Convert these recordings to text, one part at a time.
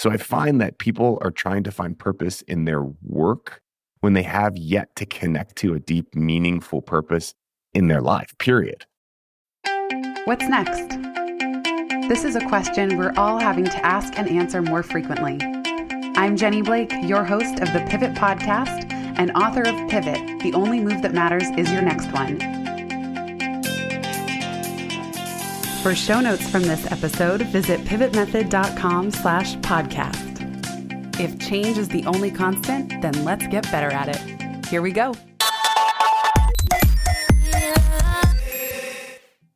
So I find that people are trying to find purpose in their work when they have yet to connect to a deep, meaningful purpose in their life, period. What's next? This is a question we're all having to ask and answer more frequently. I'm Jenny Blake, your host of the Pivot Podcast and author of Pivot The Only Move That Matters is Your Next One. For show notes from this episode, visit pivotmethod.com slash podcast. If change is the only constant, then let's get better at it. Here we go.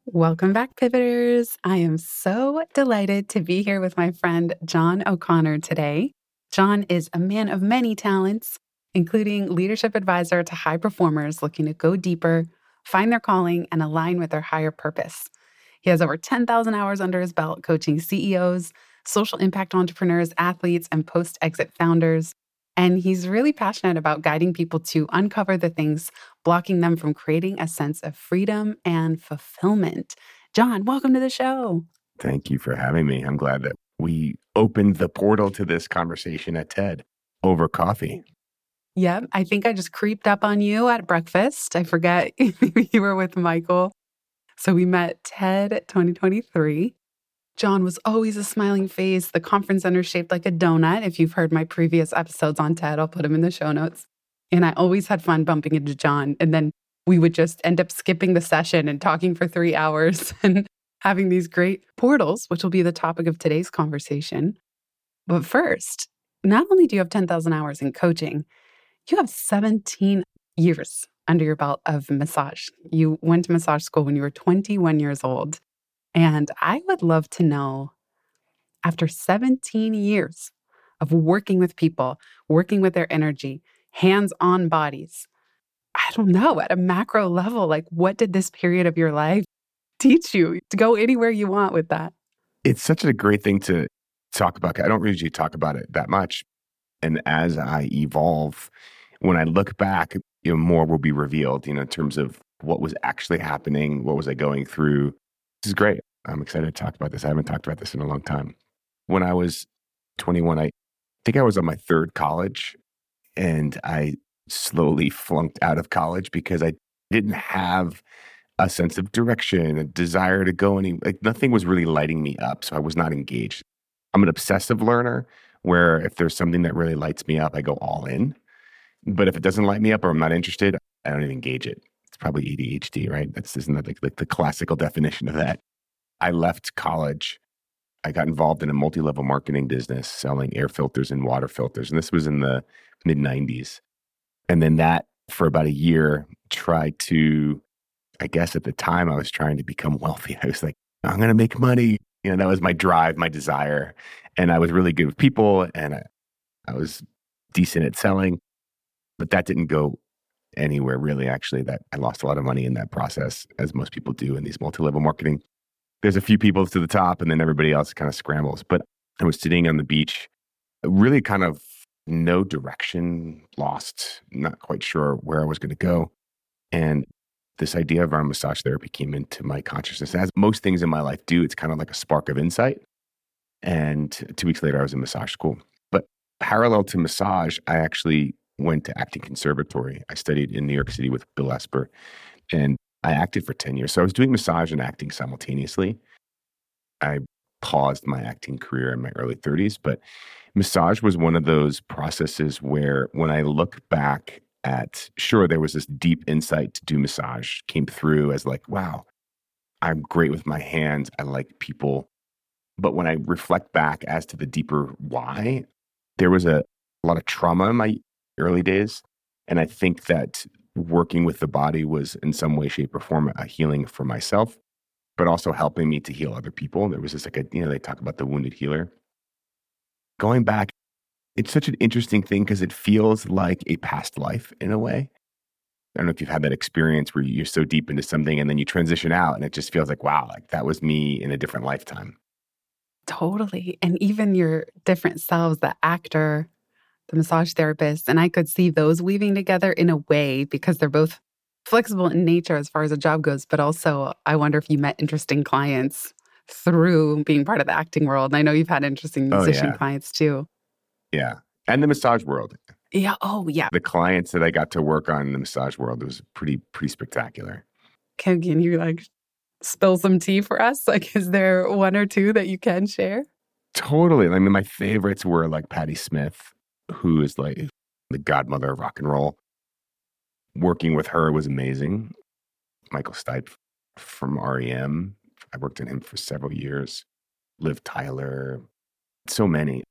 Welcome back, Pivoters. I am so delighted to be here with my friend John O'Connor today. John is a man of many talents, including leadership advisor to high performers looking to go deeper, find their calling, and align with their higher purpose. He has over 10,000 hours under his belt coaching CEOs, social impact entrepreneurs, athletes, and post exit founders. And he's really passionate about guiding people to uncover the things blocking them from creating a sense of freedom and fulfillment. John, welcome to the show. Thank you for having me. I'm glad that we opened the portal to this conversation at TED over coffee. Yep. I think I just creeped up on you at breakfast. I forget you were with Michael. So we met TED 2023. John was always a smiling face, the conference center shaped like a donut. If you've heard my previous episodes on TED, I'll put them in the show notes. And I always had fun bumping into John. And then we would just end up skipping the session and talking for three hours and having these great portals, which will be the topic of today's conversation. But first, not only do you have 10,000 hours in coaching, you have 17 years under your belt of massage. You went to massage school when you were 21 years old. And I would love to know after 17 years of working with people, working with their energy, hands on bodies, I don't know, at a macro level, like what did this period of your life teach you to go anywhere you want with that? It's such a great thing to talk about. I don't usually talk about it that much. And as I evolve, when I look back, you know, more will be revealed, you know, in terms of what was actually happening, what was I going through, this is great. I'm excited to talk about this. I haven't talked about this in a long time. When I was 21, I think I was on my third college and I slowly flunked out of college because I didn't have a sense of direction, a desire to go any like nothing was really lighting me up. So I was not engaged. I'm an obsessive learner where if there's something that really lights me up, I go all in. But if it doesn't light me up or I'm not interested, I don't even engage it it's probably ADHD, right? That's isn't that like, like the classical definition of that. I left college. I got involved in a multi-level marketing business selling air filters and water filters. And this was in the mid 90s. And then that for about a year tried to, I guess at the time I was trying to become wealthy. I was like, I'm going to make money. You know, that was my drive, my desire. And I was really good with people and I, I was decent at selling, but that didn't go anywhere really actually that I lost a lot of money in that process, as most people do in these multi-level marketing. There's a few people to the top and then everybody else kind of scrambles. But I was sitting on the beach, really kind of no direction, lost, not quite sure where I was going to go. And this idea of our massage therapy came into my consciousness. As most things in my life do, it's kind of like a spark of insight. And two weeks later, I was in massage school. But parallel to massage, I actually went to acting conservatory. I studied in New York City with Bill Esper, and I acted for 10 years. So I was doing massage and acting simultaneously. I paused my acting career in my early 30s, but massage was one of those processes where when I look back at, sure, there was this deep insight to do massage came through as like, wow, I'm great with my hands. I like people. But when I reflect back as to the deeper why, there was a, a lot of trauma in my early days. And I think that working with the body was in some way, shape, or form a healing for myself, but also helping me to heal other people. There was this like a, you know, they talk about the wounded healer. Going back, it's such an interesting thing because it feels like a past life in a way. I don't know if you've had that experience where you're so deep into something and then you transition out and it just feels like, wow, like that was me in a different lifetime. Totally. And even your different selves, the actor, the massage therapist, and I could see those weaving together in a way because they're both flexible in nature as far as a job goes, but also I wonder if you met interesting clients through being part of the acting world. And I know you've had interesting Oh, musician yeah. clients too. Yeah. And the massage world. Yeah. Oh, yeah. The clients that I got to work on in the massage world was pretty, pretty spectacular. Can, can you like spill some tea for us? Like, is there one or two that you can share? Totally. I mean, my favorites were like Patti Smith, who is like the godmother of rock and roll. Working with her was amazing. Michael Stipe from REM. I worked in him for several years. Liv Tyler, so many.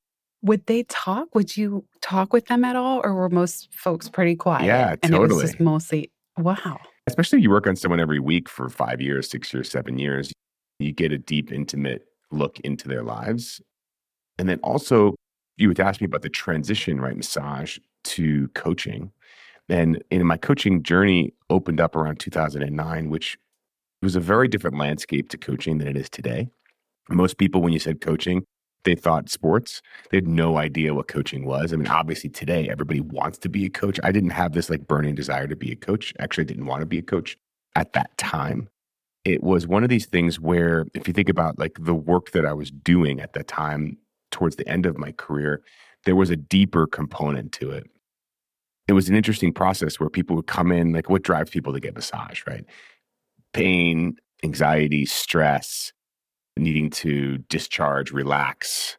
Would they talk? Would you talk with them at all? Or were most folks pretty quiet? Yeah, And it was totally. just mostly, wow. Especially if you work on someone every week for five years, six years, seven years, you get a deep, intimate look into their lives. And then also, you would ask me about the transition, right? Massage to coaching. And in my coaching journey opened up around 2009, which was a very different landscape to coaching than it is today. Most people, when you said coaching, they thought sports. They had no idea what coaching was. I mean, obviously today everybody wants to be a coach. I didn't have this like burning desire to be a coach. Actually, I didn't want to be a coach at that time. It was one of these things where if you think about like the work that I was doing at that time towards the end of my career, there was a deeper component to it. It was an interesting process where people would come in, like what drives people to get massage, right? Pain, anxiety, stress, needing to discharge, relax,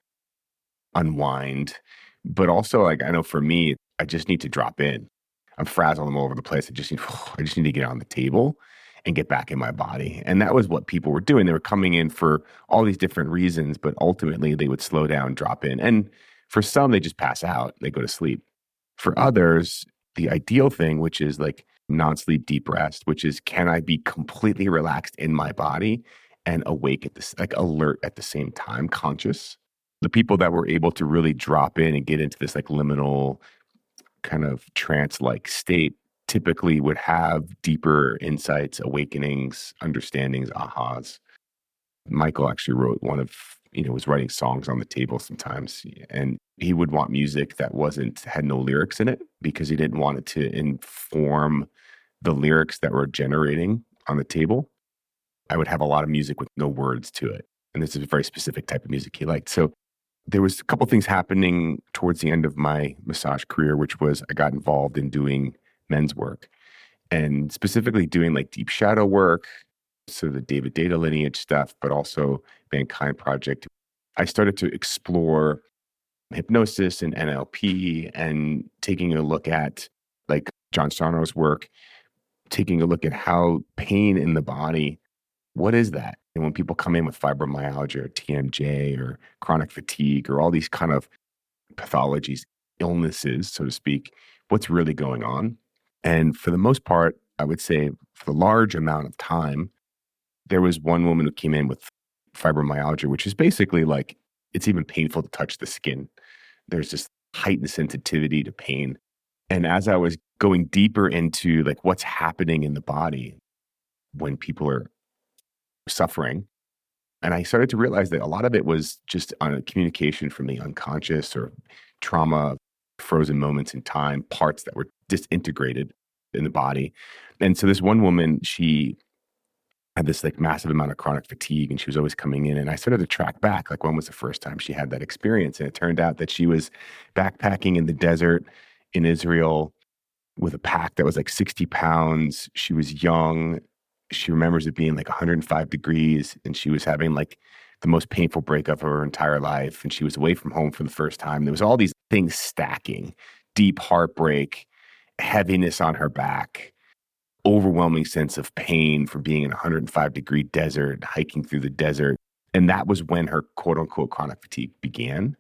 unwind. But also, like I know for me, I just need to drop in. I'm frazzled. All over the place. I just need, I just need to get on the table and get back in my body. And that was what people were doing. They were coming in for all these different reasons, but ultimately they would slow down, drop in. And for some, they just pass out, they go to sleep. For others, the ideal thing, which is like non sleep deep rest, which is can I be completely relaxed in my body and awake at this, like alert at the same time, conscious? The people that were able to really drop in and get into this like liminal kind of trance like state typically would have deeper insights, awakenings, understandings, ahas. Michael actually wrote one of, you know, was writing songs on the table sometimes. And he would want music that wasn't, had no lyrics in it because he didn't want it to inform the lyrics that were generating on the table. I would have a lot of music with no words to it. And this is a very specific type of music he liked. So there was a couple things happening towards the end of my massage career, which was I got involved in doing men's work and specifically doing like deep shadow work. So the David Deida lineage stuff, but also Mankind Project. I started to explore hypnosis and NLP and taking a look at like John Sarno's work, taking a look at how pain in the body, what is that? And when people come in with fibromyalgia or TMJ or chronic fatigue or all these kind of pathologies, illnesses, so to speak, what's really going on? And for the most part, I would say for the large amount of time, there was one woman who came in with fibromyalgia, which is basically like it's even painful to touch the skin. There's this heightened sensitivity to pain. And as I was going deeper into like what's happening in the body when people are suffering, and I started to realize that a lot of it was just on a communication from the unconscious or trauma, frozen moments in time, parts that were disintegrated in the body. And so this one woman, she had this like massive amount of chronic fatigue and she was always coming in and I started to track back like when was the first time she had that experience? And it turned out that she was backpacking in the desert in Israel with a pack that was like 60 pounds. She was young. She remembers it being like 105 degrees and she was having like the most painful breakup of her entire life and she was away from home for the first time there was all these things stacking deep heartbreak heaviness on her back overwhelming sense of pain from being in a 105 degree desert, hiking through the desert. And that was when her quote unquote chronic fatigue began.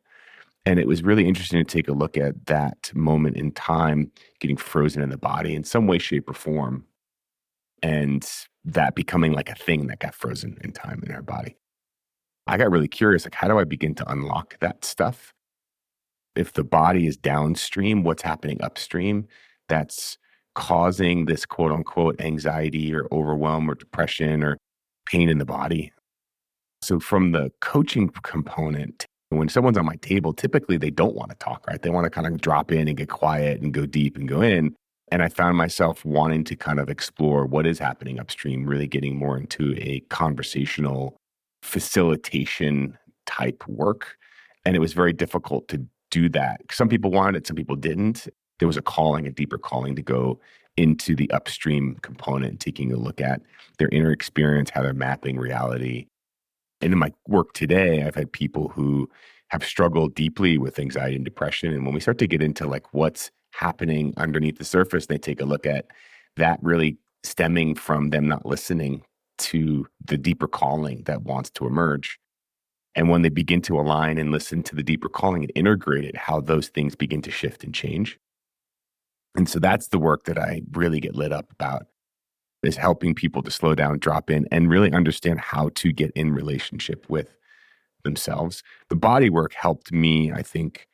And it was really interesting to take a look at that moment in time getting frozen in the body in some way, shape, or form. And that becoming like a thing that got frozen in time in her body. I got really curious like, how do I begin to unlock that stuff? If the body is downstream, what's happening upstream? That's causing this quote unquote anxiety or overwhelm or depression or pain in the body. So, from the coaching component, when someone's on my table, typically they don't want to talk, right? They want to kind of drop in and get quiet and go deep and go in. And I found myself wanting to kind of explore what is happening upstream, really getting more into a conversational facilitation type work. And it was very difficult to do that. Some people wanted it, some people didn't. There was a calling, a deeper calling to go into the upstream component, taking a look at their inner experience, how they're mapping reality. And in my work today, I've had people who have struggled deeply with anxiety and depression. And when we start to get into like what's happening underneath the surface, they take a look at that really stemming from them not listening to the deeper calling that wants to emerge. And when they begin to align and listen to the deeper calling and integrate it, how those things begin to shift and change. And so that's the work that I really get lit up about is helping people to slow down, drop in, and really understand how to get in relationship with themselves. The body work helped me, I think,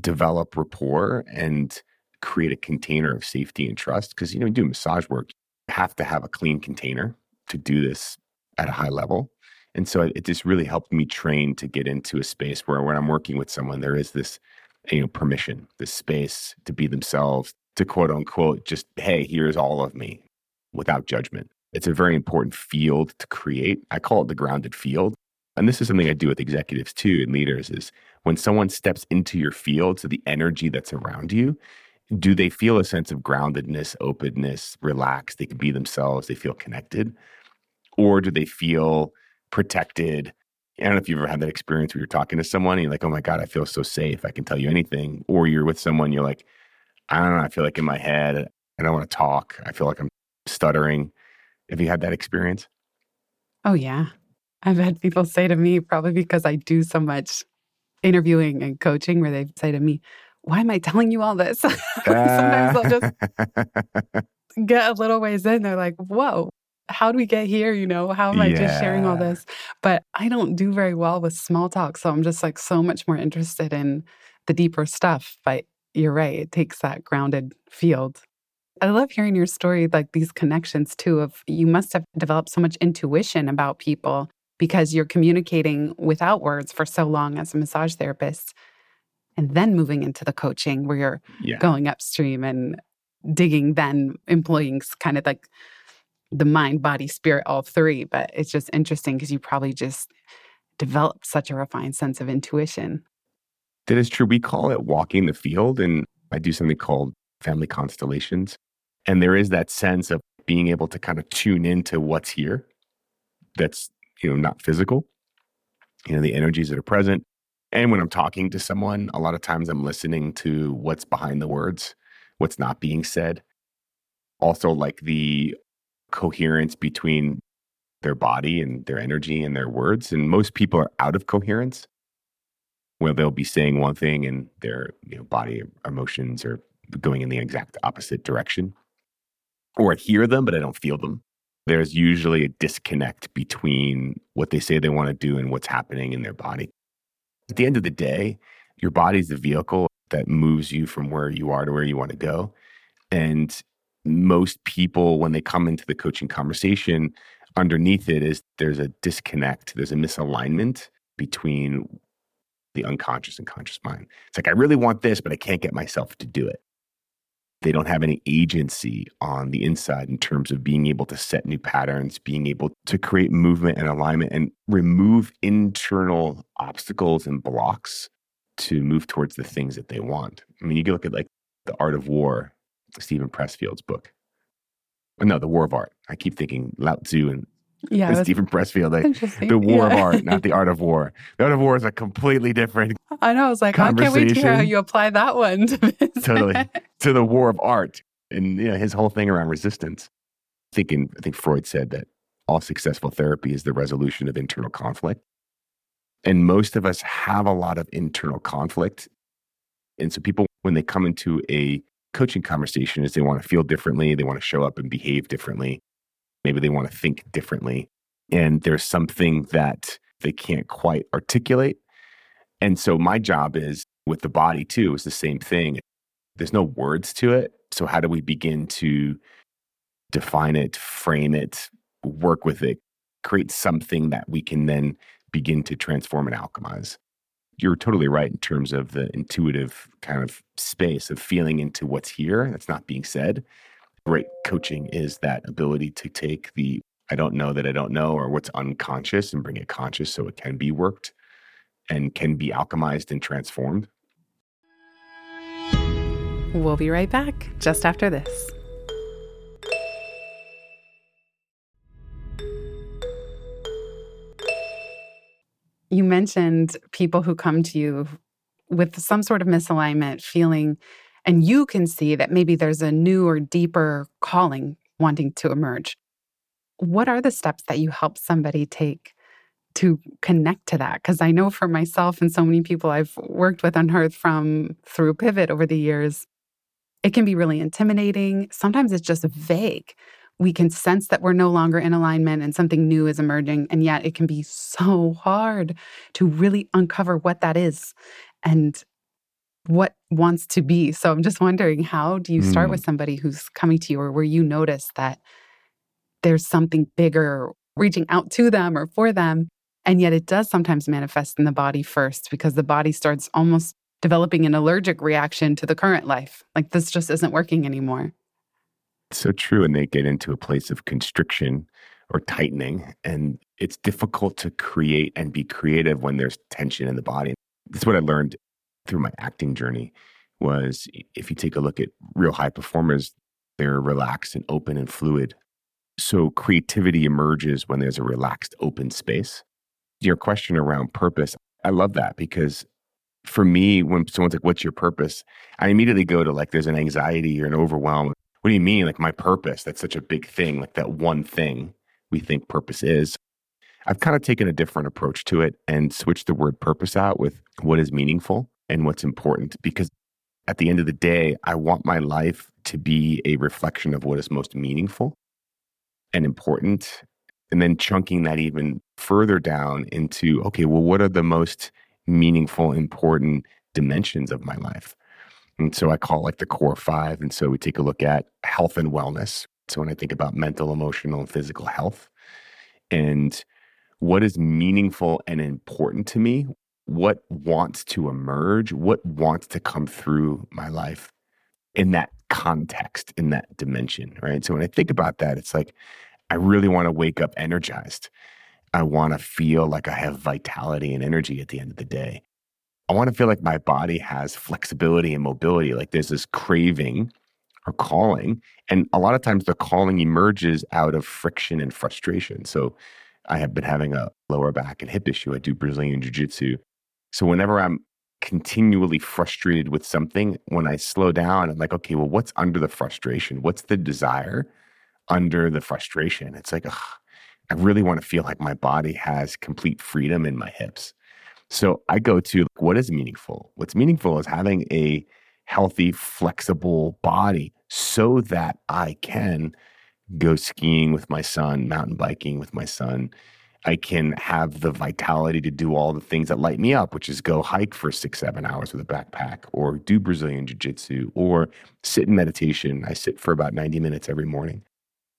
develop rapport and create a container of safety and trust. Because, you know, you do massage work, you have to have a clean container to do this at a high level. And so it just really helped me train to get into a space where when I'm working with someone, there is this, you know, permission, this space to be themselves, to quote unquote, just, hey, here's all of me without judgment. It's a very important field to create. I call it the grounded field. And this is something I do with executives too and leaders is when someone steps into your field, so the energy that's around you, do they feel a sense of groundedness, openness, relaxed? They can be themselves, they feel connected? Or do they feel protected? I don't know if you've ever had that experience where you're talking to someone and you're like, oh my God, I feel so safe. I can tell you anything. Or you're with someone, you're like, I don't know, I feel like in my head, I don't want to talk. I feel like I'm stuttering. Have you had that experience? Oh, yeah. I've had people say to me, probably because I do so much interviewing and coaching, where they say to me, Why am I telling you all this? Sometimes they'll just get a little ways in. They're like, Whoa, how do we get here? You know, how am I yeah. just sharing all this? But I don't do very well with small talk. So I'm just like so much more interested in the deeper stuff. But you're right, it takes that grounded field. I love hearing your story, like these connections too, of you must have developed so much intuition about people because you're communicating without words for so long as a massage therapist. And then moving into the coaching where you're yeah. going upstream and digging, then employing kind of like the mind, body, spirit, all three. But it's just interesting because you probably just developed such a refined sense of intuition. That is true. We call it walking the field, and I do something called family constellations. And there is that sense of being able to kind of tune into what's here that's, you know, not physical, you know, the energies that are present. And when I'm talking to someone, a lot of times I'm listening to what's behind the words, what's not being said. Also, like the coherence between their body and their energy and their words. And most people are out of coherence where they'll be saying one thing and their you know, body emotions are going in the exact opposite direction. Or I hear them, but I don't feel them. There's usually a disconnect between what they say they want to do and what's happening in their body. At the end of the day, your body's the vehicle that moves you from where you are to where you want to go. And most people, when they come into the coaching conversation, underneath it is there's a disconnect, there's a misalignment between the unconscious and conscious mind. It's like, I really want this, but I can't get myself to do it. They don't have any agency on the inside in terms of being able to set new patterns, being able to create movement and alignment and remove internal obstacles and blocks to move towards the things that they want. I mean, you can look at like the art of war Steven Pressfield's book. No, The War of Art. I keep thinking Lao Tzu and yeah, Steven Pressfield. Like, the War yeah. of Art, not the Art of War. The Art of War is a completely different. I know. I was like, oh, I can't wait to hear how you apply that one. To totally to the War of Art and you know, his whole thing around resistance. Thinking, I think Freud said that all successful therapy is the resolution of internal conflict. And most of us have a lot of internal conflict. And so people, when they come into a coaching conversation is they want to feel differently, they want to show up and behave differently. Maybe they want to think differently. And there's something that they can't quite articulate. And so my job is with the body too, is the same thing. There's no words to it. So how do we begin to define it, frame it, work with it, create something that we can then begin to transform and alchemize? You're totally right in terms of the intuitive kind of space of feeling into what's here that's not being said. Great coaching is that ability to take the I don't know that I don't know, or what's unconscious and bring it conscious so it can be worked and can be alchemized and transformed. We'll be right back just after this. You mentioned people who come to you with some sort of misalignment, feeling, and you can see that maybe there's a new or deeper calling wanting to emerge. What are the steps that you help somebody take to connect to that? Because I know for myself and so many people I've worked with heard from through Pivot over the years, it can be really intimidating. Sometimes it's just vague. We can sense that we're no longer in alignment and something new is emerging. And yet it can be so hard to really uncover what that is and what wants to be. So I'm just wondering how do you start mm. with somebody who's coming to you or where you notice that there's something bigger reaching out to them or for them? And yet it does sometimes manifest in the body first because the body starts almost developing an allergic reaction to the current life. Like this just isn't working anymore. So true. And they get into a place of constriction or tightening. And it's difficult to create and be creative when there's tension in the body. That's what I learned through my acting journey was if you take a look at real high performers, they're relaxed and open and fluid. So creativity emerges when there's a relaxed, open space. Your question around purpose, I love that because for me, when someone's like, What's your purpose? I immediately go to like, there's an anxiety or an overwhelm. What do you mean? Like, my purpose? That's such a big thing, like that one thing we think purpose is. I've kind of taken a different approach to it and switched the word purpose out with what is meaningful and what's important because at the end of the day, I want my life to be a reflection of what is most meaningful and important. And then chunking that even further down into, okay, well, what are the most meaningful, important dimensions of my life. And so I call like the core five. And so we take a look at health and wellness. So when I think about mental, emotional, and physical health, and what is meaningful and important to me, what wants to emerge, what wants to come through my life in that context, in that dimension, right? So when I think about that, it's like I really want to wake up energized. I want to feel like I have vitality and energy at the end of the day. I want to feel like my body has flexibility and mobility. Like there's this craving or calling. And a lot of times the calling emerges out of friction and frustration. So I have been having a lower back and hip issue. I do Brazilian Jiu Jitsu. So whenever I'm continually frustrated with something, when I slow down, I'm like, okay, well, what's under the frustration? What's the desire under the frustration? It's like, ugh, I really want to feel like my body has complete freedom in my hips. So I go to what is meaningful? What's meaningful is having a healthy, flexible body so that I can go skiing with my son, mountain biking with my son. I can have the vitality to do all the things that light me up, which is go hike for six, seven hours with a backpack, or do Brazilian Jiu Jitsu, or sit in meditation. I sit for about 90 minutes every morning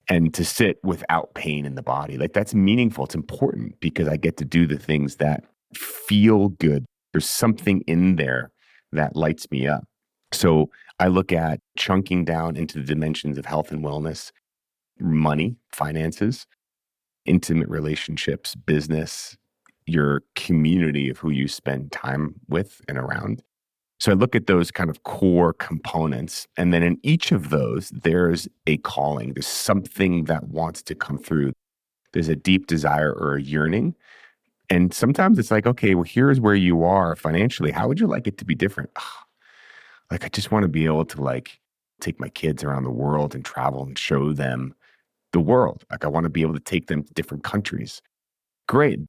and to sit without pain in the body. Like that's meaningful. It's important because I get to do the things that feel good. There's something in there that lights me up. So I look at chunking down into the dimensions of health and wellness, money, finances, intimate relationships, business, your community of who you spend time with and around. So I look at those kind of core components. And then in each of those, there's a calling, there's something that wants to come through. There's a deep desire or a yearning. And sometimes it's like, okay, well, here's where you are financially. How would you like it to be different? like, I just want to be able to like take my kids around the world and travel and show them the world. Like, I want to be able to take them to different countries. Great.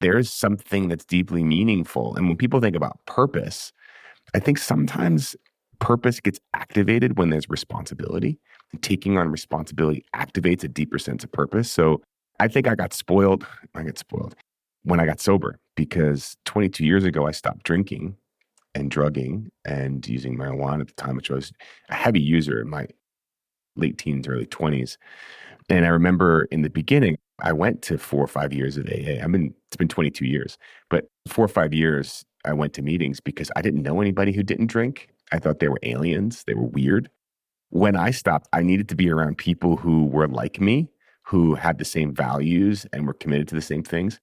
There's something that's deeply meaningful. And when people think about purpose, I think sometimes purpose gets activated when there's responsibility. And taking on responsibility activates a deeper sense of purpose. So I think I got spoiled. I got spoiled when I got sober because 22 years ago, I stopped drinking and drugging and using marijuana at the time, which I was a heavy user in my late teens, early 20s. And I remember in the beginning, I went to four or five years of AA. I've been, it's been 22 years, but four or five years I went to meetings because I didn't know anybody who didn't drink. I thought they were aliens, they were weird. When I stopped, I needed to be around people who were like me, who had the same values and were committed to the same things.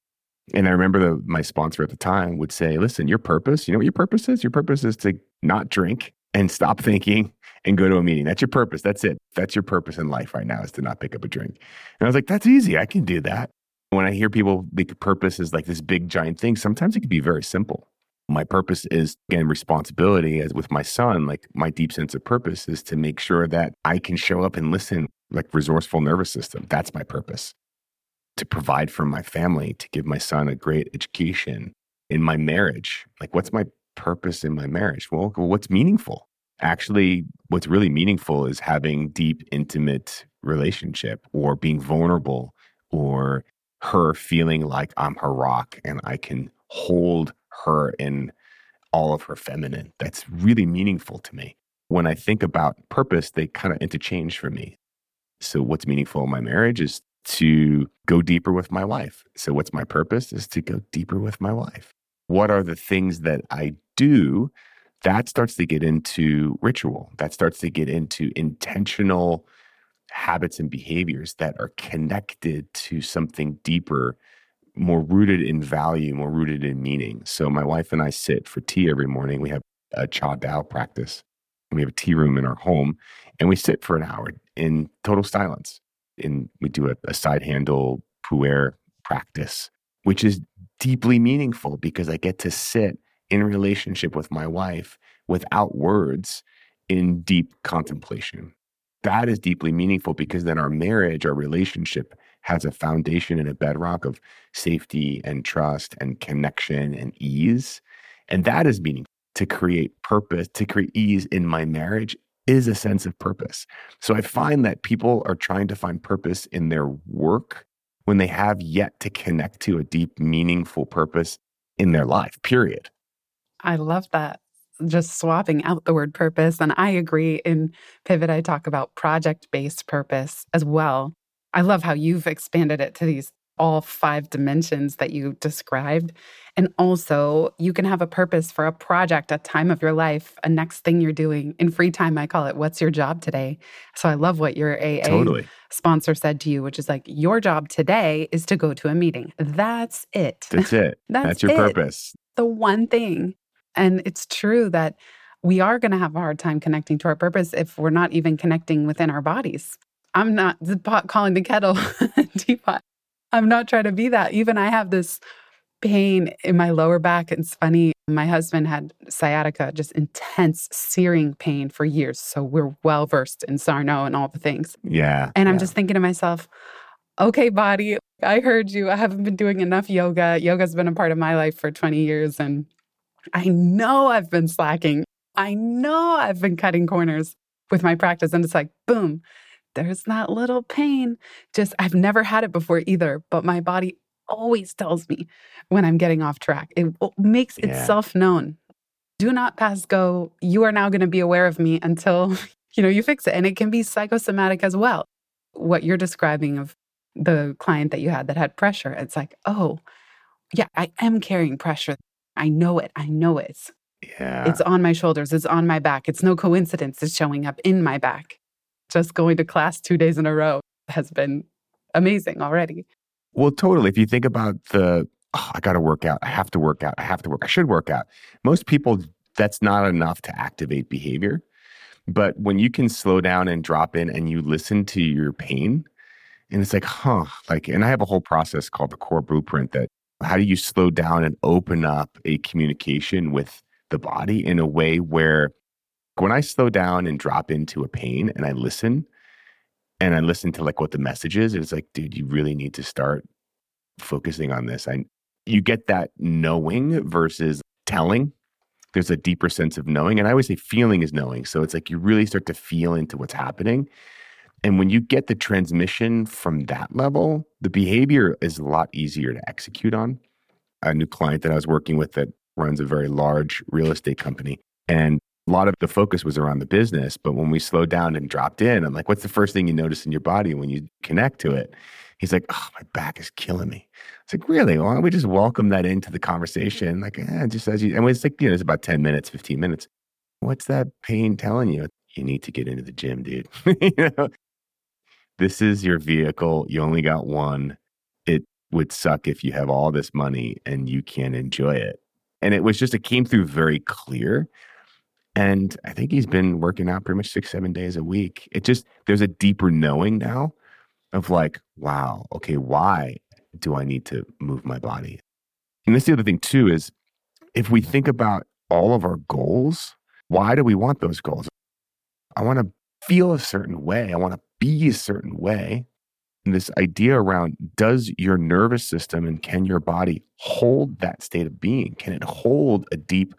And I remember the, my sponsor at the time would say, listen, your purpose, you know what your purpose is? Your purpose is to not drink and stop thinking and go to a meeting. That's your purpose. That's it. That's your purpose in life right now is to not pick up a drink. And I was like, that's easy. I can do that. When I hear people think purpose is like this big giant thing, sometimes it can be very simple. My purpose is again responsibility as with my son, like my deep sense of purpose is to make sure that I can show up and listen like resourceful nervous system. That's my purpose. To provide for my family, to give my son a great education in my marriage. Like what's my purpose in my marriage? Well, what's meaningful? Actually, what's really meaningful is having deep, intimate relationship or being vulnerable or her feeling like I'm her rock and I can hold her in all of her feminine. That's really meaningful to me. When I think about purpose, they kind of interchange for me. So, what's meaningful in my marriage is to go deeper with my wife. So, what's my purpose is to go deeper with my wife. What are the things that I do? That starts to get into ritual. That starts to get into intentional habits and behaviors that are connected to something deeper, more rooted in value, more rooted in meaning. So my wife and I sit for tea every morning. We have a Cha Dao practice. We have a tea room in our home, and we sit for an hour in total silence. And we do a, a side handle pu'er practice, which is deeply meaningful because I get to sit in relationship with my wife without words in deep contemplation that is deeply meaningful because then our marriage, our relationship has a foundation and a bedrock of safety and trust and connection and ease. And that is meaningful to create purpose, to create ease in my marriage is a sense of purpose. So I find that people are trying to find purpose in their work when they have yet to connect to a deep, meaningful purpose in their life, period. I love that just swapping out the word purpose. And I agree in Pivot, I talk about project based purpose as well. I love how you've expanded it to these all five dimensions that you described. And also, you can have a purpose for a project, a time of your life, a next thing you're doing. In free time, I call it, What's your job today? So I love what your AA totally. sponsor said to you, which is like, Your job today is to go to a meeting. That's it. That's it. That's, That's your it. purpose. The one thing and it's true that we are going to have a hard time connecting to our purpose if we're not even connecting within our bodies. I'm not the pot calling the kettle teapot. I'm not trying to be that. Even I have this pain in my lower back. It's funny. My husband had sciatica, just intense searing pain for years. So we're well versed in Sarno and all the things. Yeah. And I'm yeah. just thinking to myself, okay, body, I heard you. I haven't been doing enough yoga. Yoga's been a part of my life for 20 years. And I know I've been slacking. I know I've been cutting corners with my practice. And it's like, boom, there's that little pain. Just, I've never had it before either, but my body always tells me when I'm getting off track. It makes yeah. itself known. Do not pass go. You are now going to be aware of me until, you know, you fix it. And it can be psychosomatic as well. What you're describing of the client that you had that had pressure, it's like, oh, yeah, I am carrying pressure. I know it. I know it. Yeah. It's on my shoulders. It's on my back. It's no coincidence it's showing up in my back. Just going to class two days in a row has been amazing already. Well, totally. If you think about the, oh, I got to work out. I have to work out. I have to work. I should work out. Most people, that's not enough to activate behavior. But when you can slow down and drop in and you listen to your pain, and it's like, huh, like, and I have a whole process called the core blueprint that how do you slow down and open up a communication with the body in a way where when I slow down and drop into a pain and I listen and I listen to like what the message is, it's like, dude, you really need to start focusing on this. I you get that knowing versus telling. There's a deeper sense of knowing. And I always say feeling is knowing. So it's like you really start to feel into what's happening. And when you get the transmission from that level, the behavior is a lot easier to execute on. A new client that I was working with that runs a very large real estate company. And a lot of the focus was around the business. But when we slowed down and dropped in, I'm like, what's the first thing you notice in your body when you connect to it? He's like, oh, my back is killing me. It's like, really? Why don't we just welcome that into the conversation? Like, eh, just as you, and it's like, you know, it's about 10 minutes, 15 minutes. What's that pain telling you? You need to get into the gym, dude. you know, this is your vehicle. You only got one. It would suck if you have all this money and you can't enjoy it. And it was just, it came through very clear. And I think he's been working out pretty much six, seven days a week. It just, there's a deeper knowing now of like, wow, okay, why do I need to move my body? And that's the other thing too is if we think about all of our goals, why do we want those goals? I want to feel a certain way. I want to be a certain way. And this idea around does your nervous system and can your body hold that state of being? Can it hold a deep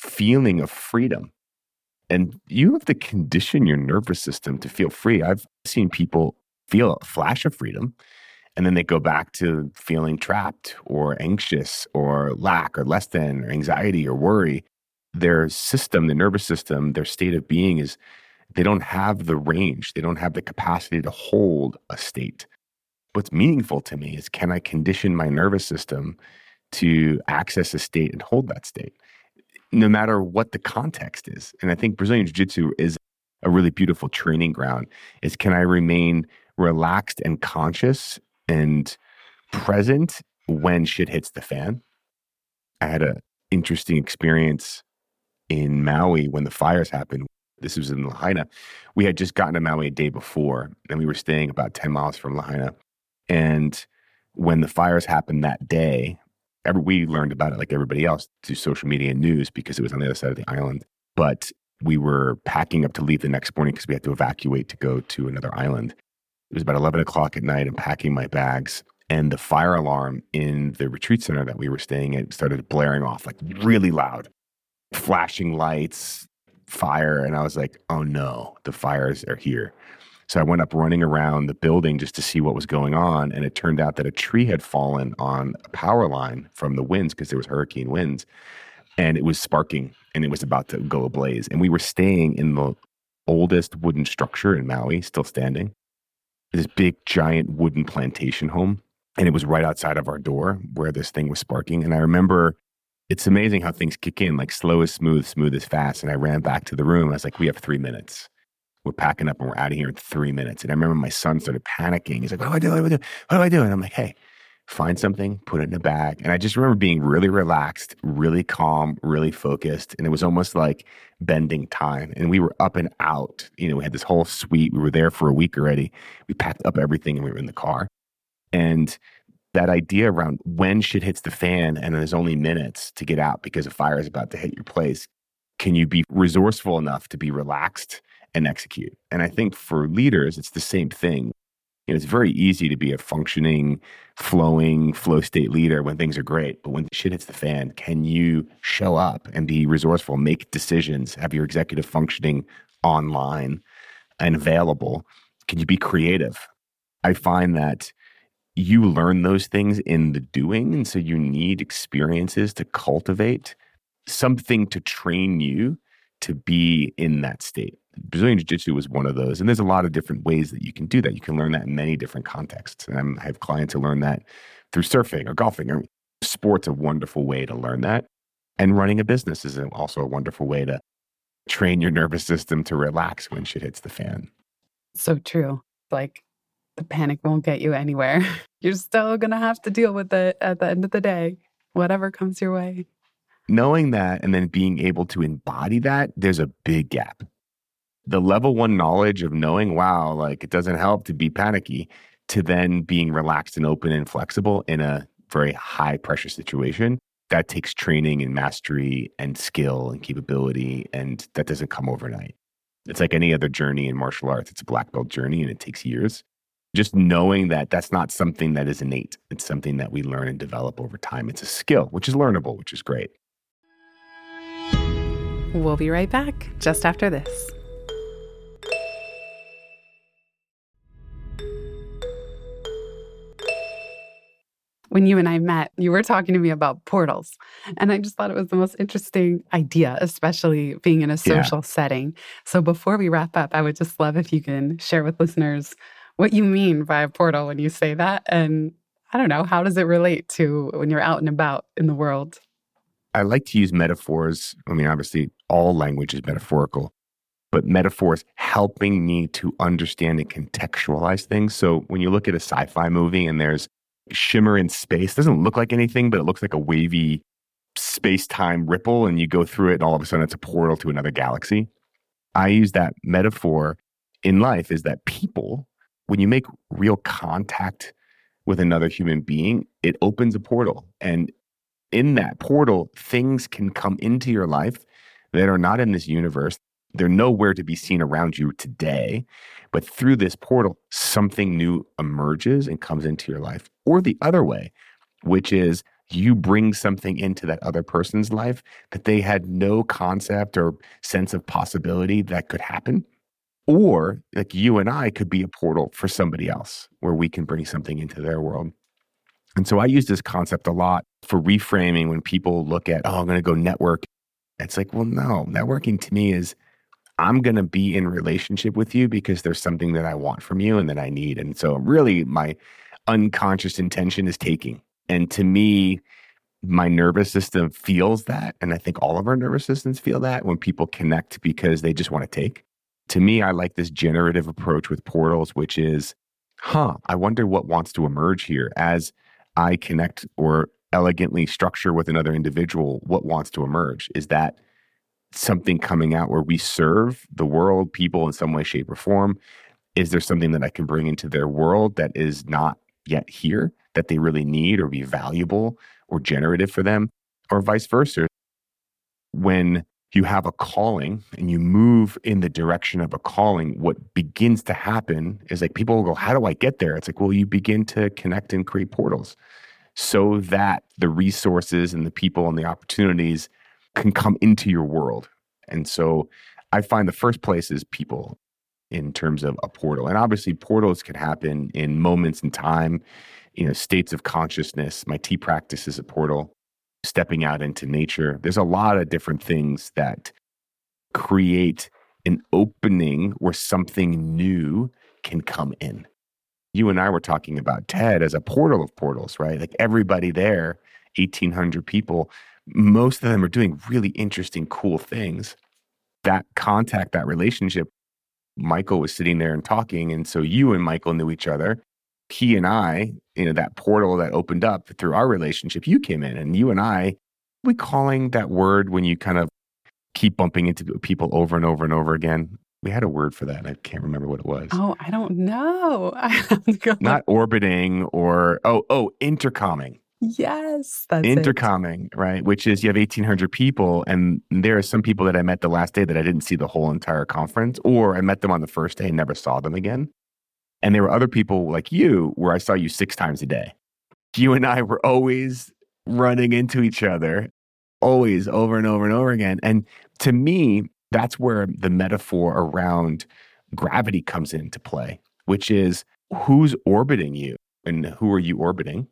feeling of freedom? And you have to condition your nervous system to feel free. I've seen people feel a flash of freedom and then they go back to feeling trapped or anxious or lack or less than or anxiety or worry. Their system, the nervous system, their state of being is they don't have the range, they don't have the capacity to hold a state. What's meaningful to me is can I condition my nervous system to access a state and hold that state, no matter what the context is? And I think Brazilian Jiu Jitsu is a really beautiful training ground is can I remain relaxed and conscious and present when shit hits the fan? I had an interesting experience in Maui when the fires happened this was in Lahaina. We had just gotten to Maui a day before, and we were staying about 10 miles from Lahaina. And when the fires happened that day, every, we learned about it like everybody else through social media and news because it was on the other side of the island. But we were packing up to leave the next morning because we had to evacuate to go to another island. It was about 11 o'clock at night. I'm packing my bags, and the fire alarm in the retreat center that we were staying at started blaring off like really loud, flashing lights, fire. And I was like, oh no, the fires are here. So I went up running around the building just to see what was going on. And it turned out that a tree had fallen on a power line from the winds because there was hurricane winds and it was sparking and it was about to go ablaze. And we were staying in the oldest wooden structure in Maui, still standing. This big, giant wooden plantation home. And it was right outside of our door where this thing was sparking. And I remember it's amazing how things kick in like slow is smooth, smooth is fast. And I ran back to the room. I was like, we have three minutes. We're packing up and we're out of here in three minutes. And I remember my son started panicking. He's like, what do I do? What do I do? What do I do? And I'm like, hey, find something, put it in a bag. And I just remember being really relaxed, really calm, really focused. And it was almost like bending time. And we were up and out. You know, we had this whole suite. We were there for a week already. We packed up everything and we were in the car. And that idea around when shit hits the fan and there's only minutes to get out because a fire is about to hit your place, can you be resourceful enough to be relaxed and execute? And I think for leaders, it's the same thing. You know, it's very easy to be a functioning, flowing, flow state leader when things are great. But when shit hits the fan, can you show up and be resourceful, make decisions, have your executive functioning online and available? Can you be creative? I find that you learn those things in the doing. And so you need experiences to cultivate something to train you to be in that state. Brazilian Jiu Jitsu was one of those. And there's a lot of different ways that you can do that. You can learn that in many different contexts. And I have clients who learn that through surfing or golfing or sports, a wonderful way to learn that. And running a business is also a wonderful way to train your nervous system to relax when shit hits the fan. So true. Like the panic won't get you anywhere. You're still going to have to deal with it at the end of the day, whatever comes your way. Knowing that and then being able to embody that, there's a big gap. The level one knowledge of knowing, wow, like it doesn't help to be panicky, to then being relaxed and open and flexible in a very high pressure situation, that takes training and mastery and skill and capability. And that doesn't come overnight. It's like any other journey in martial arts. It's a black belt journey and it takes years just knowing that that's not something that is innate. It's something that we learn and develop over time. It's a skill, which is learnable, which is great. We'll be right back just after this. When you and I met, you were talking to me about portals. And I just thought it was the most interesting idea, especially being in a social yeah. setting. So before we wrap up, I would just love if you can share with listeners what you mean by a portal when you say that. And I don't know, how does it relate to when you're out and about in the world? I like to use metaphors. I mean, obviously, all language is metaphorical. but metaphors helping me to understand and contextualize things. So when you look at a sci fi movie and there's shimmer in space, doesn't look like anything, but it looks like a wavy space time ripple, and you go through it, and all of a sudden it's a portal to another galaxy. I use that metaphor in life is that people, when you make real contact with another human being, it opens a portal. And in that portal, things can come into your life that are not in this universe. They're nowhere to be seen around you today. But through this portal, something new emerges and comes into your life. Or the other way, which is you bring something into that other person's life that they had no concept or sense of possibility that could happen. Or like you and I could be a portal for somebody else where we can bring something into their world. And so I use this concept a lot for reframing when people look at, oh, I'm going to go network. It's like, well, no, networking to me is I'm going to be in relationship with you because there's something that I want from you and that I need. And so really my unconscious intention is taking. And to me, my nervous system feels that. And I think all of our nervous systems feel that when people connect because they just want to take. To me, I like this generative approach with portals, which is, huh, I wonder what wants to emerge here as I connect or elegantly structure with another individual. What wants to emerge? Is that something coming out where we serve the world, people in some way, shape, or form? Is there something that I can bring into their world that is not yet here that they really need or be valuable or generative for them, or vice versa? When you have a calling and you move in the direction of a calling, what begins to happen is like people will go, How do I get there? It's like, well, you begin to connect and create portals so that the resources and the people and the opportunities can come into your world. And so I find the first place is people in terms of a portal. And obviously, portals can happen in moments in time, you know, states of consciousness. My tea practice is a portal stepping out into nature. There's a lot of different things that create an opening where something new can come in. You and I were talking about TED as a portal of portals, right? Like everybody there, 1,800 people, most of them are doing really interesting, cool things. That contact, that relationship, Michael was sitting there and talking. And so you and Michael knew each other he and I, you know, that portal that opened up through our relationship, you came in and you and I, we calling that word when you kind of keep bumping into people over and over and over again. We had a word for that. And I can't remember what it was. Oh, I don't know. Not orbiting or oh oh intercomming. Yes, that's intercomming, it. right? Which is you have eighteen hundred people, and there are some people that I met the last day that I didn't see the whole entire conference, or I met them on the first day and never saw them again. And there were other people like you where I saw you six times a day. You and I were always running into each other, always over and over and over again. And to me, that's where the metaphor around gravity comes into play, which is who's orbiting you and who are you orbiting?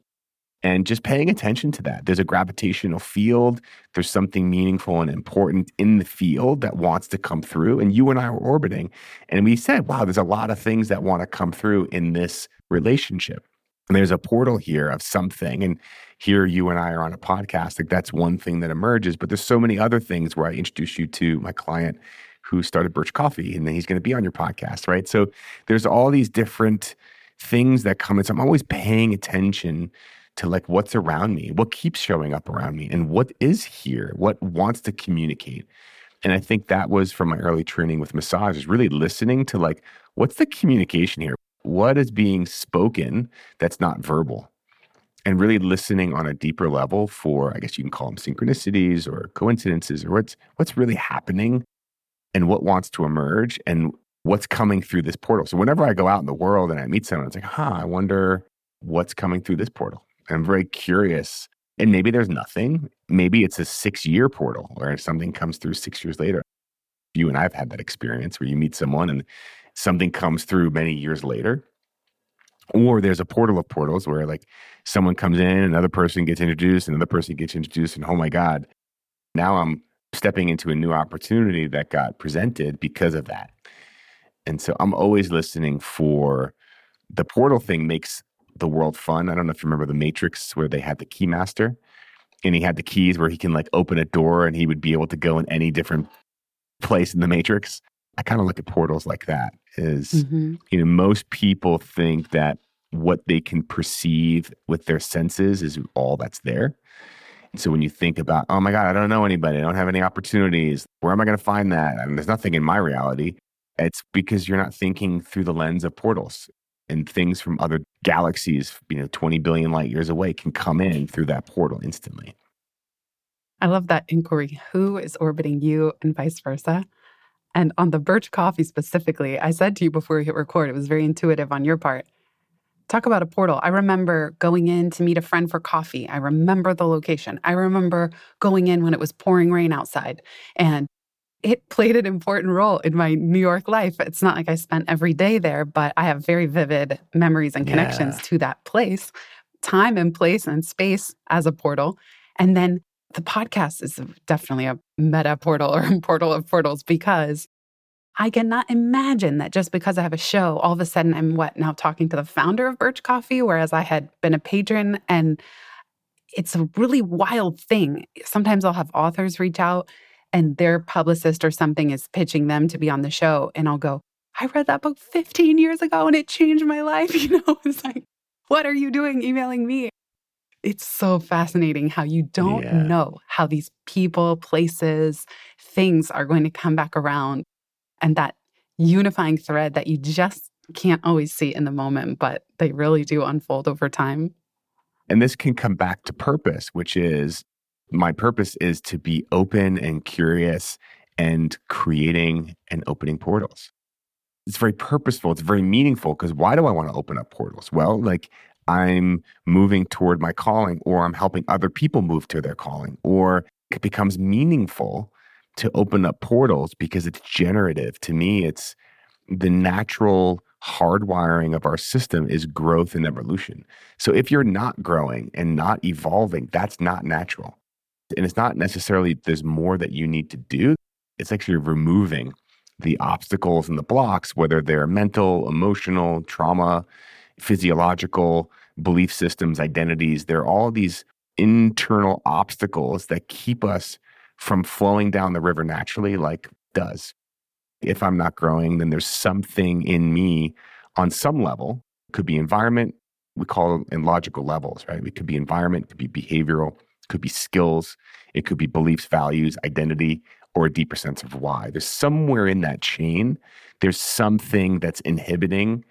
And just paying attention to that. There's a gravitational field. There's something meaningful and important in the field that wants to come through. And you and I were orbiting. And we said, wow, there's a lot of things that want to come through in this relationship. And there's a portal here of something. And here you and I are on a podcast. Like that's one thing that emerges. But there's so many other things where I introduce you to my client who started Birch Coffee, and then he's going to be on your podcast, right? So there's all these different things that come in. So I'm always paying attention to like what's around me, what keeps showing up around me, and what is here, what wants to communicate. And I think that was from my early training with massage is really listening to like, what's the communication here? What is being spoken that's not verbal? And really listening on a deeper level for, I guess you can call them synchronicities or coincidences or what's what's really happening and what wants to emerge and what's coming through this portal. So whenever I go out in the world and I meet someone, it's like, huh, I wonder what's coming through this portal. I'm very curious. And maybe there's nothing. Maybe it's a six year portal where something comes through six years later. You and I have had that experience where you meet someone and something comes through many years later. Or there's a portal of portals where like someone comes in, another person gets introduced, another person gets introduced, and oh my God, now I'm stepping into a new opportunity that got presented because of that. And so I'm always listening for the portal thing makes the world fun. I don't know if you remember the Matrix where they had the keymaster and he had the keys where he can like open a door and he would be able to go in any different place in the Matrix. I kind of look at portals like that is, mm-hmm. you know, most people think that what they can perceive with their senses is all that's there. And so when you think about, oh my God, I don't know anybody, I don't have any opportunities, where am I going to find that? And there's nothing in my reality. It's because you're not thinking through the lens of portals and things from other galaxies, you know, 20 billion light years away can come in through that portal instantly. I love that inquiry. Who is orbiting you and vice versa? And on the birch coffee specifically, I said to you before we hit record, it was very intuitive on your part. Talk about a portal. I remember going in to meet a friend for coffee. I remember the location. I remember going in when it was pouring rain outside. And it played an important role in my New York life. It's not like I spent every day there, but I have very vivid memories and connections yeah. to that place, time and place and space as a portal. And then the podcast is definitely a meta portal or a portal of portals because I cannot imagine that just because I have a show, all of a sudden I'm what now talking to the founder of Birch Coffee, whereas I had been a patron. And it's a really wild thing. Sometimes I'll have authors reach out and their publicist or something is pitching them to be on the show. And I'll go, I read that book 15 years ago and it changed my life. You know, it's like, what are you doing emailing me? It's so fascinating how you don't yeah. know how these people, places, things are going to come back around. And that unifying thread that you just can't always see in the moment, but they really do unfold over time. And this can come back to purpose, which is my purpose is to be open and curious and creating and opening portals. It's very purposeful. It's very meaningful because why do I want to open up portals? Well, like I'm moving toward my calling or I'm helping other people move to their calling or it becomes meaningful to open up portals because it's generative. To me, it's the natural hardwiring of our system is growth and evolution. So if you're not growing and not evolving, that's not natural. And it's not necessarily there's more that you need to do, it's actually removing the obstacles and the blocks, whether they're mental, emotional, trauma, physiological, belief systems, identities. There are all these internal obstacles that keep us from flowing down the river naturally, like does. If I'm not growing, then there's something in me on some level, could be environment, we call it in logical levels, right? It could be environment, it could be behavioral, could be skills, it could be beliefs, values, identity, or a deeper sense of why. There's somewhere in that chain, there's something that's inhibiting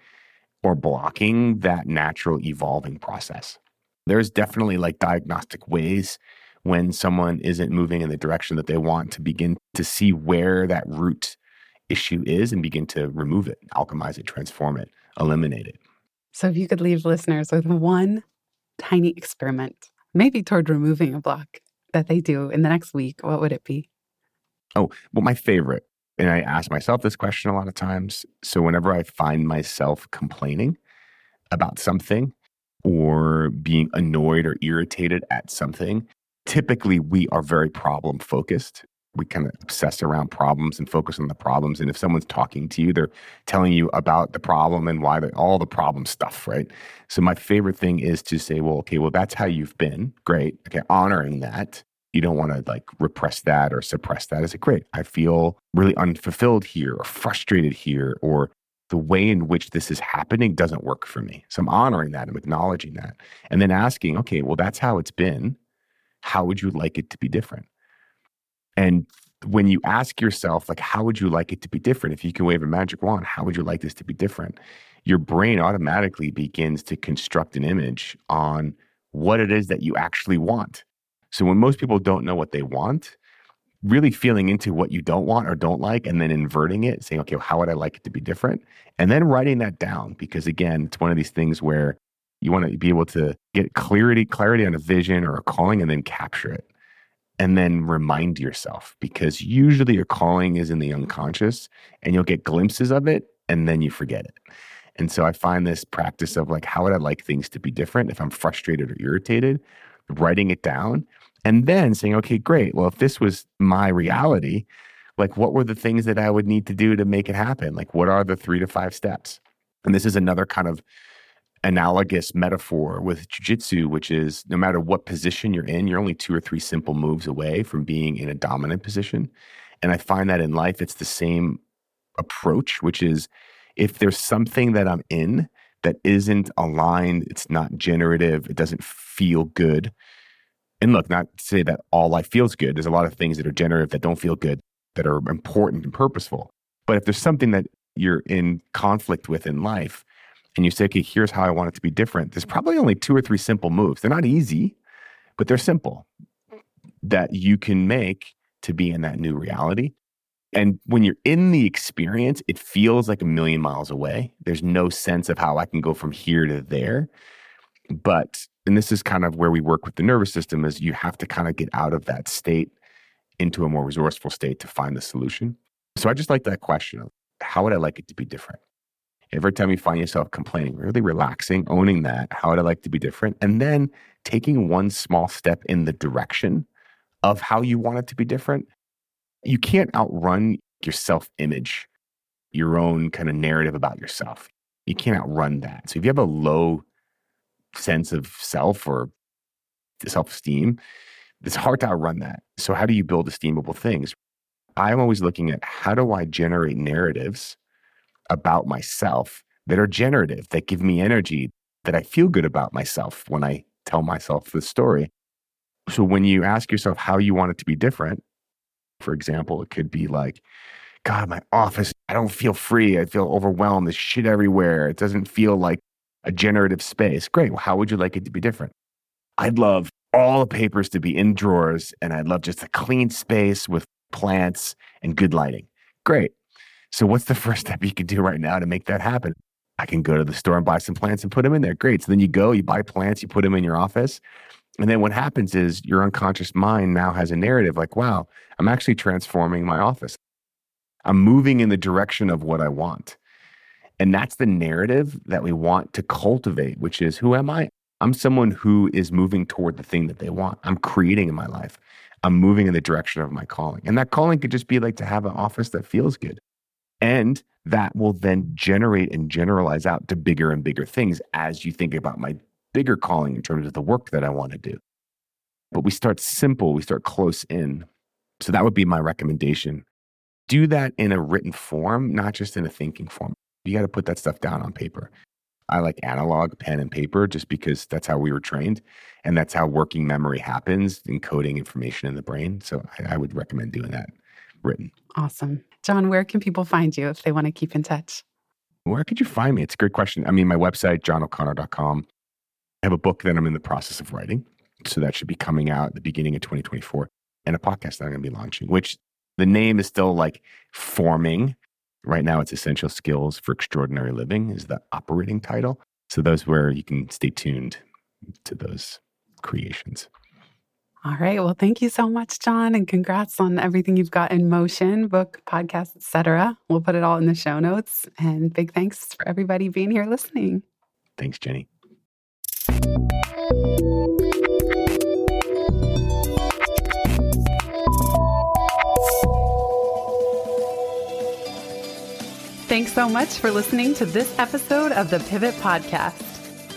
or blocking that natural evolving process. There's definitely like diagnostic ways when someone isn't moving in the direction that they want to begin to see where that root issue is and begin to remove it, alchemize it, transform it, eliminate it. So, if you could leave listeners with one tiny experiment maybe toward removing a block that they do in the next week, what would it be? Oh, well, my favorite, and I ask myself this question a lot of times. So whenever I find myself complaining about something or being annoyed or irritated at something, typically we are very problem focused we kind of obsess around problems and focus on the problems. And if someone's talking to you, they're telling you about the problem and why they, all the problem stuff, right? So my favorite thing is to say, well, okay, well, that's how you've been. Great. Okay, honoring that. You don't want to like repress that or suppress that. Is it great? I feel really unfulfilled here or frustrated here or the way in which this is happening doesn't work for me. So I'm honoring that. I'm acknowledging that. And then asking, okay, well, that's how it's been. How would you like it to be different? And when you ask yourself, like, how would you like it to be different? If you can wave a magic wand, how would you like this to be different? Your brain automatically begins to construct an image on what it is that you actually want. So when most people don't know what they want, really feeling into what you don't want or don't like and then inverting it, saying, okay, well, how would I like it to be different? And then writing that down because again, it's one of these things where you want to be able to get clarity, clarity on a vision or a calling and then capture it and then remind yourself because usually your calling is in the unconscious and you'll get glimpses of it and then you forget it. And so I find this practice of like, how would I like things to be different if I'm frustrated or irritated, writing it down and then saying, okay, great. Well, if this was my reality, like what were the things that I would need to do to make it happen? Like, what are the three to five steps? And this is another kind of analogous metaphor with jujitsu, which is no matter what position you're in, you're only two or three simple moves away from being in a dominant position. And I find that in life, it's the same approach, which is if there's something that I'm in that isn't aligned, it's not generative, it doesn't feel good. And look, not to say that all life feels good. There's a lot of things that are generative that don't feel good, that are important and purposeful. But if there's something that you're in conflict with in life, and you say, okay, here's how I want it to be different, there's probably only two or three simple moves. They're not easy, but they're simple that you can make to be in that new reality. And when you're in the experience, it feels like a million miles away. There's no sense of how I can go from here to there. But, and this is kind of where we work with the nervous system, is you have to kind of get out of that state into a more resourceful state to find the solution. So I just like that question how would I like it to be different? Every time you find yourself complaining, really relaxing, owning that, how would I like to be different? And then taking one small step in the direction of how you want it to be different. You can't outrun your self image, your own kind of narrative about yourself. You can't outrun that. So if you have a low sense of self or self esteem, it's hard to outrun that. So, how do you build esteemable things? I'm always looking at how do I generate narratives about myself that are generative, that give me energy, that I feel good about myself when I tell myself the story. So when you ask yourself how you want it to be different, for example, it could be like, God, my office, I don't feel free. I feel overwhelmed. There's shit everywhere. It doesn't feel like a generative space. Great. Well, how would you like it to be different? I'd love all the papers to be in drawers and I'd love just a clean space with plants and good lighting. Great. So, what's the first step you can do right now to make that happen? I can go to the store and buy some plants and put them in there. Great. So then you go, you buy plants, you put them in your office. And then what happens is your unconscious mind now has a narrative like, wow, I'm actually transforming my office. I'm moving in the direction of what I want. And that's the narrative that we want to cultivate, which is who am I? I'm someone who is moving toward the thing that they want. I'm creating in my life. I'm moving in the direction of my calling. And that calling could just be like to have an office that feels good. And that will then generate and generalize out to bigger and bigger things as you think about my bigger calling in terms of the work that I want to do. But we start simple, we start close in. So that would be my recommendation. Do that in a written form, not just in a thinking form. You got to put that stuff down on paper. I like analog pen and paper just because that's how we were trained. And that's how working memory happens, encoding information in the brain. So I, I would recommend doing that written. Awesome. John, where can people find you if they want to keep in touch? Where could you find me? It's a great question. I mean, my website, johnconnor.com. I have a book that I'm in the process of writing. So that should be coming out at the beginning of 2024 and a podcast that I'm going to be launching, which the name is still like forming. Right now, it's Essential Skills for Extraordinary Living is the operating title. So those where you can stay tuned to those creations. All right. Well, thank you so much, John, and congrats on everything you've got in motion, book, podcast, etc. We'll put it all in the show notes. And big thanks for everybody being here listening. Thanks, Jenny. Thanks so much for listening to this episode of the Pivot Podcast.